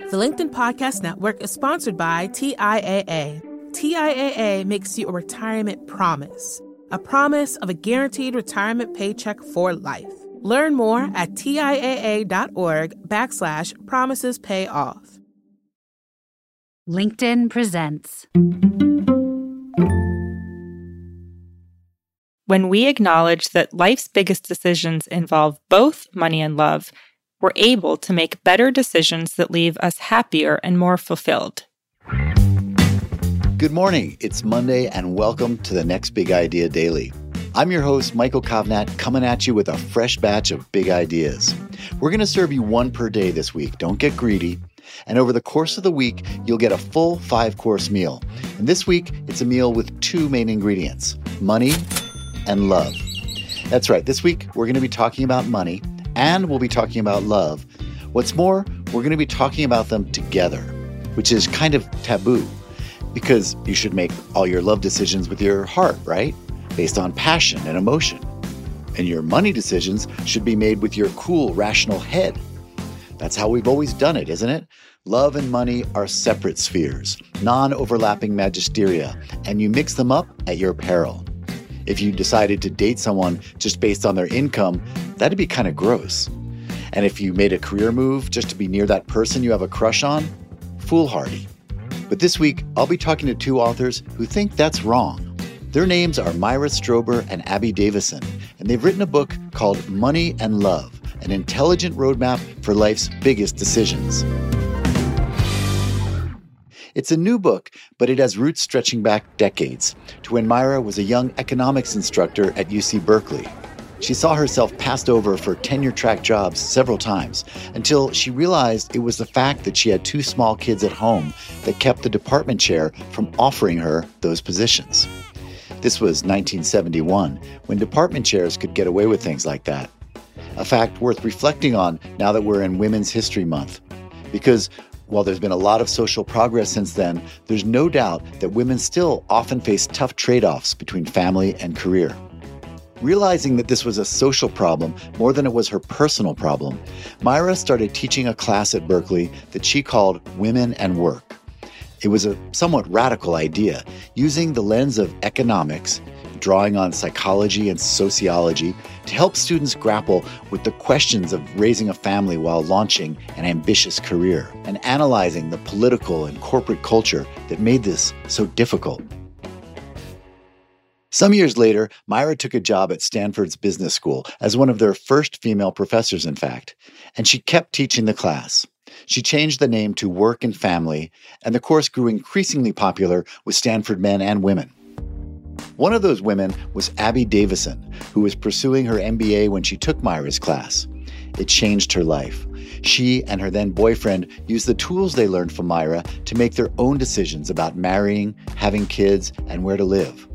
The LinkedIn Podcast Network is sponsored by TIAA. TIAA makes you a retirement promise, a promise of a guaranteed retirement paycheck for life. Learn more at TIAA.org backslash promises pay off. LinkedIn presents. When we acknowledge that life's biggest decisions involve both money and love, we're able to make better decisions that leave us happier and more fulfilled. Good morning. It's Monday, and welcome to the Next Big Idea Daily. I'm your host, Michael Kovnat, coming at you with a fresh batch of big ideas. We're going to serve you one per day this week. Don't get greedy. And over the course of the week, you'll get a full five course meal. And this week, it's a meal with two main ingredients money and love. That's right. This week, we're going to be talking about money and we'll be talking about love. What's more, we're going to be talking about them together, which is kind of taboo because you should make all your love decisions with your heart, right? Based on passion and emotion. And your money decisions should be made with your cool, rational head. That's how we've always done it, isn't it? Love and money are separate spheres, non overlapping magisteria, and you mix them up at your peril. If you decided to date someone just based on their income, that'd be kind of gross. And if you made a career move just to be near that person you have a crush on, foolhardy. But this week, I'll be talking to two authors who think that's wrong. Their names are Myra Strober and Abby Davisson, and they've written a book called Money and Love An Intelligent Roadmap for Life's Biggest Decisions. It's a new book, but it has roots stretching back decades to when Myra was a young economics instructor at UC Berkeley. She saw herself passed over for tenure track jobs several times until she realized it was the fact that she had two small kids at home that kept the department chair from offering her those positions. This was 1971, when department chairs could get away with things like that. A fact worth reflecting on now that we're in Women's History Month. Because while there's been a lot of social progress since then, there's no doubt that women still often face tough trade offs between family and career. Realizing that this was a social problem more than it was her personal problem, Myra started teaching a class at Berkeley that she called Women and Work. It was a somewhat radical idea, using the lens of economics drawing on psychology and sociology to help students grapple with the questions of raising a family while launching an ambitious career and analyzing the political and corporate culture that made this so difficult. Some years later, Myra took a job at Stanford's Business School as one of their first female professors, in fact, and she kept teaching the class. She changed the name to Work and Family, and the course grew increasingly popular with Stanford men and women. One of those women was Abby Davisson, who was pursuing her MBA when she took Myra's class. It changed her life. She and her then boyfriend used the tools they learned from Myra to make their own decisions about marrying, having kids, and where to live.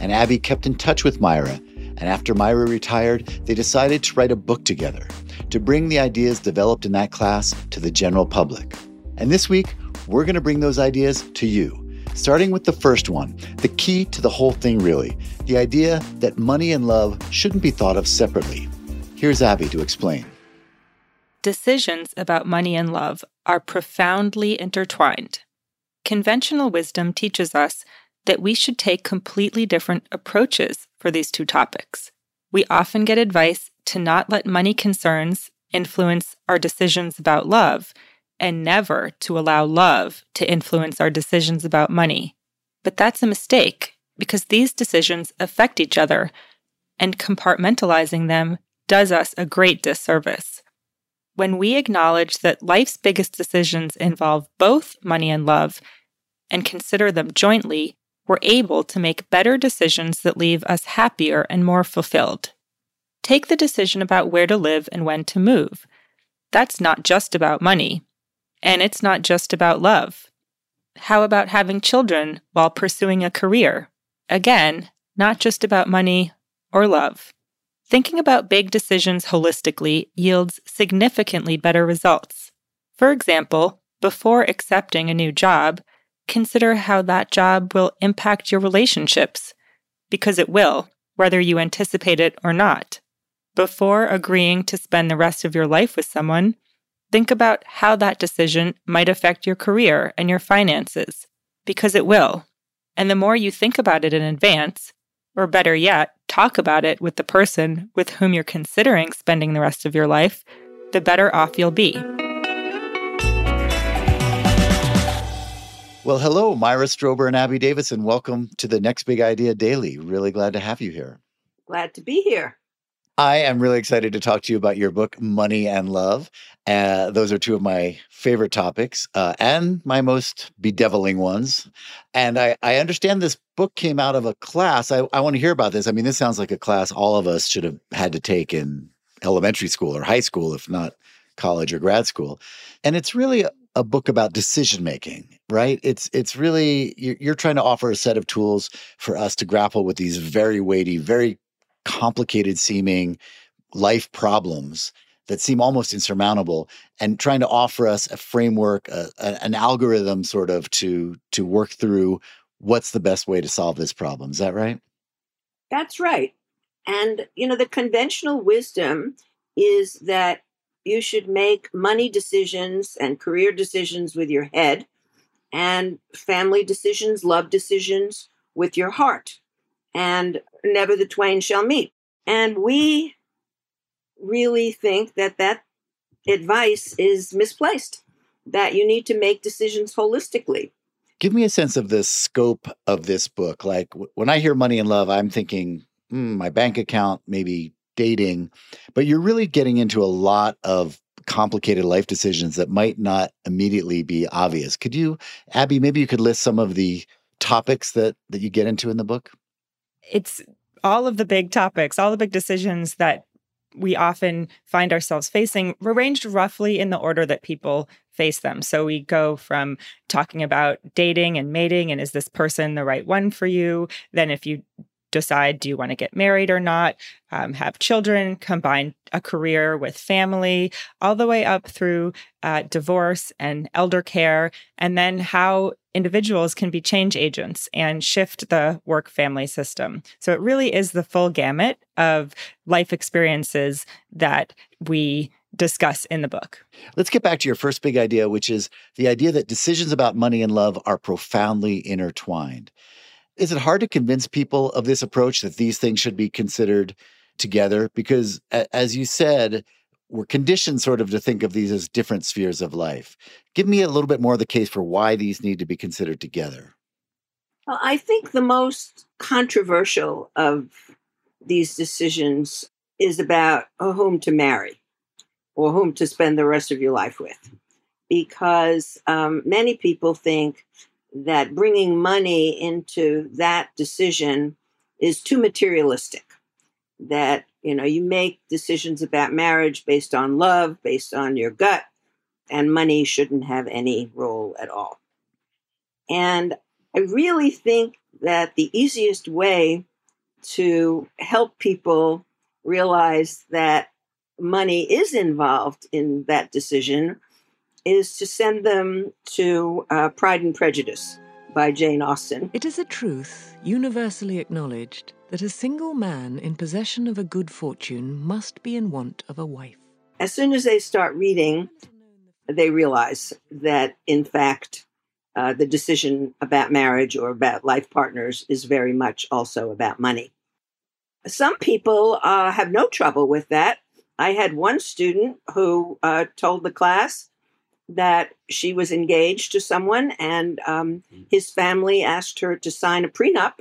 And Abby kept in touch with Myra, and after Myra retired, they decided to write a book together to bring the ideas developed in that class to the general public. And this week, we're going to bring those ideas to you Starting with the first one, the key to the whole thing, really the idea that money and love shouldn't be thought of separately. Here's Abby to explain. Decisions about money and love are profoundly intertwined. Conventional wisdom teaches us that we should take completely different approaches for these two topics. We often get advice to not let money concerns influence our decisions about love and never to allow love to influence our decisions about money. But that's a mistake because these decisions affect each other, and compartmentalizing them does us a great disservice. When we acknowledge that life's biggest decisions involve both money and love and consider them jointly, we're able to make better decisions that leave us happier and more fulfilled. Take the decision about where to live and when to move. That's not just about money. And it's not just about love. How about having children while pursuing a career? Again, not just about money or love. Thinking about big decisions holistically yields significantly better results. For example, before accepting a new job, consider how that job will impact your relationships, because it will, whether you anticipate it or not. Before agreeing to spend the rest of your life with someone, think about how that decision might affect your career and your finances, because it will. And the more you think about it in advance, or better yet, talk about it with the person with whom you're considering spending the rest of your life, the better off you'll be. Well, hello, Myra Strober and Abby Davisson. Welcome to the Next Big Idea Daily. Really glad to have you here. Glad to be here. I am really excited to talk to you about your book, Money and Love. Uh, those are two of my favorite topics uh, and my most bedeviling ones. And I, I, understand this book came out of a class. I, I want to hear about this. I mean, this sounds like a class all of us should have had to take in elementary school or high school, if not college or grad school. And it's really a, book about decision making, right? It's it's really you're trying to offer a set of tools for us to grapple with these very weighty, very complicated seeming life problems that seem almost insurmountable and trying to offer us a framework uh, a, a, an algorithm sort of to to work through what's the best way to solve this problem. Is that right? That's right. And you know the conventional wisdom is that you should make money decisions and career decisions with your head and family decisions love decisions with your heart and never the twain shall meet. And we really think that that advice is misplaced, that you need to make decisions holistically. Give me a sense of the scope of this book. Like when I hear money and love, I'm thinking mm, my bank account, maybe dating, but you're really getting into a lot of complicated life decisions that might not immediately be obvious. Could you, Abby, maybe you could list some of the topics that that you get into in the book? It's all of the big topics, all the big decisions that we often find ourselves facing arranged roughly in the order that people face them. So we go from talking about dating and mating and is this person the right one for you? Then if you decide do you want to get married or not, um, have children, combine a career with family, all the way up through uh, divorce and elder care, and then how individuals can be change agents and shift the work family system. So it really is the full gamut of life experiences that we discuss in the book. Let's get back to your first big idea, which is the idea that decisions about money and love are profoundly intertwined. Is it hard to convince people of this approach that these things should be considered together? Because, as you said, we're conditioned sort of to think of these as different spheres of life. Give me a little bit more of the case for why these need to be considered together. Well, I think the most controversial of these decisions is about whom to marry or whom to spend the rest of your life with. Because um, many people think that bringing money into that decision is too materialistic. That, you know, you make decisions about marriage based on love, based on your gut, and money shouldn't have any role at all. And I really think that the easiest way to help people realize that money is involved in that decision is to send them to uh, Pride and Prejudice by Jane Austen. It is a truth universally acknowledged that a single man in possession of a good fortune must be in want of a wife. As soon as they start reading, they realize that, in fact, uh, the decision about marriage or about life partners is very much also about money. Some people uh, have no trouble with that. I had one student who uh, told the class that she was engaged to someone, and um, hmm. his family asked her to sign a prenup.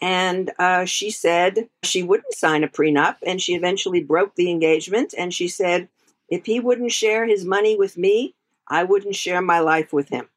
And uh, she said she wouldn't sign a prenup, and she eventually broke the engagement. And she said, if he wouldn't share his money with me, I wouldn't share my life with him.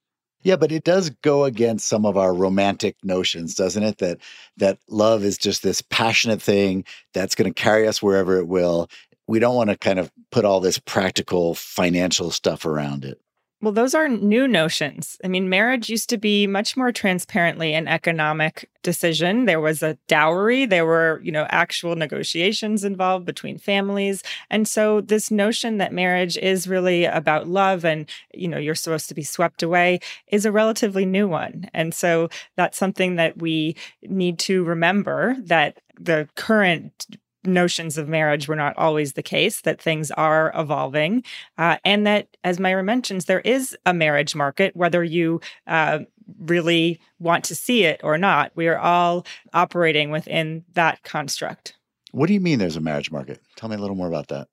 Yeah, but it does go against some of our romantic notions, doesn't it? That that love is just this passionate thing that's going to carry us wherever it will, we don't want to kind of put all this practical financial stuff around it. Well, those are new notions. I mean, marriage used to be much more transparently an economic decision. There was a dowry, there were, you know, actual negotiations involved between families. And so this notion that marriage is really about love and, you know, you're supposed to be swept away is a relatively new one. And so that's something that we need to remember that the current notions of marriage were not always the case, that things are evolving, uh, and that, as Myra mentions, there is a marriage market, whether you uh, really want to see it or not. We are all operating within that construct. What do you mean there's a marriage market? Tell me a little more about that.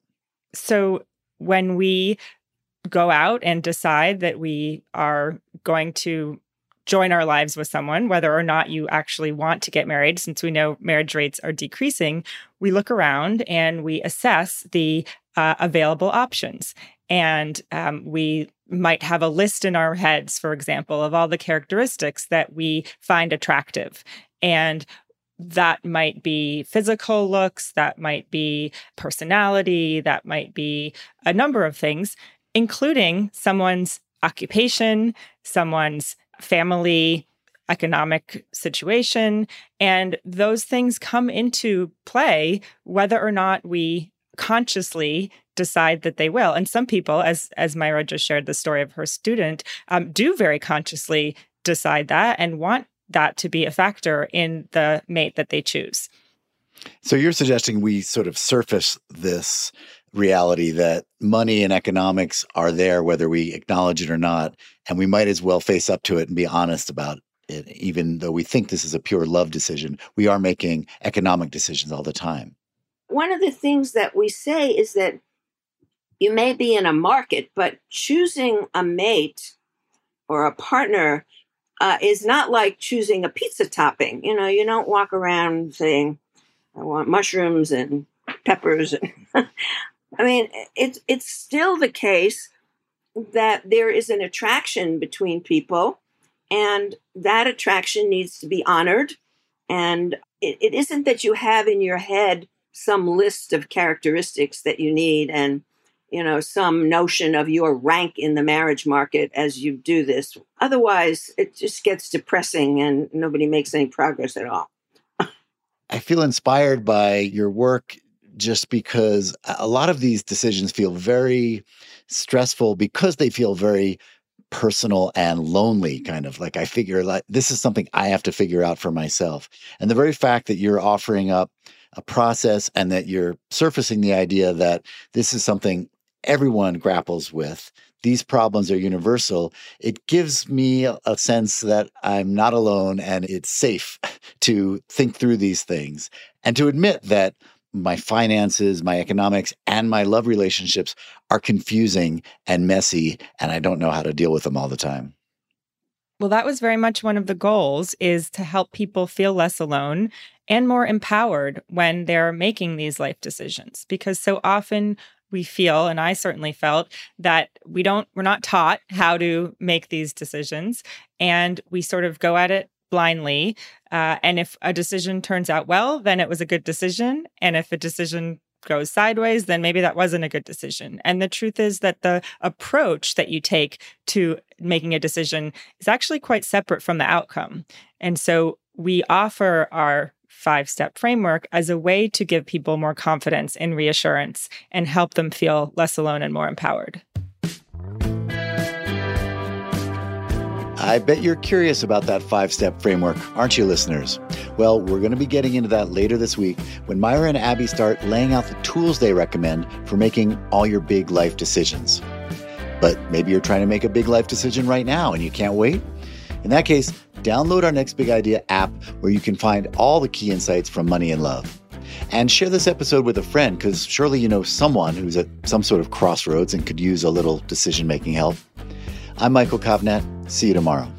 So, when we go out and decide that we are going to join our lives with someone, whether or not you actually want to get married, since we know marriage rates are decreasing, we look around and we assess the uh, available options. And um, we might have a list in our heads, for example, of all the characteristics that we find attractive. And that might be physical looks, that might be personality, that might be a number of things, including someone's occupation, someone's family economic situation. And those things come into play whether or not we consciously decide that they will. And some people, as as Myra just shared the story of her student, um, do very consciously decide that and want that to be a factor in the mate that they choose. So you're suggesting we sort of surface this reality that money and economics are there whether we acknowledge it or not and we might as well face up to it and be honest about it even though we think this is a pure love decision we are making economic decisions all the time. One of the things that we say is that you may be in a market but choosing a mate or a partner uh, is not like choosing a pizza topping. You know you don't walk around saying i want mushrooms and peppers. I mean, it's it's still the case that there is an attraction between people, and that attraction needs to be honored. And it, it isn't that you have in your head some list of characteristics that you need and you know some notion of your rank in the marriage market as you do this otherwise it just gets depressing and nobody makes any progress at all i feel inspired by your work just because a lot of these decisions feel very stressful because they feel very personal and lonely mm-hmm. kind of like i figure like this is something i have to figure out for myself. And the very fact that you're offering up a process and that you're surfacing the idea that this is something everyone grapples with these problems are universal it gives me a sense that i'm not alone and it's safe to think through these things and to admit that my finances, my economics, and my love relationships are confusing and messy, and I don't know how to deal with them all the time. Well, that was very much one of the goals is to help people feel less alone and more empowered when they're making these life decisions because so often we feel and I certainly felt that we don't we're not taught how to make these decisions and we sort of go at it blindly. Uh, and if a decision turns out well, then it was a good decision. And if a decision goes sideways, then maybe that wasn't a good decision. And the truth is that the approach that you take to making a decision is actually quite separate from the outcome. And so we offer our five step framework as a way to give people more confidence and reassurance and help them feel less alone and more empowered. I bet you're curious about that five step framework, aren't you, listeners? Well, we're going to be getting into that later this week when Myra and Abby start laying out the tools they recommend for making all your big life decisions. But maybe you're trying to make a big life decision right now and you can't wait? In that case, download our Next Big Idea app where you can find all the key insights from Money and Love. And share this episode with a friend because surely you know someone who's at some sort of crossroads and could use a little decision making help. I'm Michael Kovnat. See you tomorrow.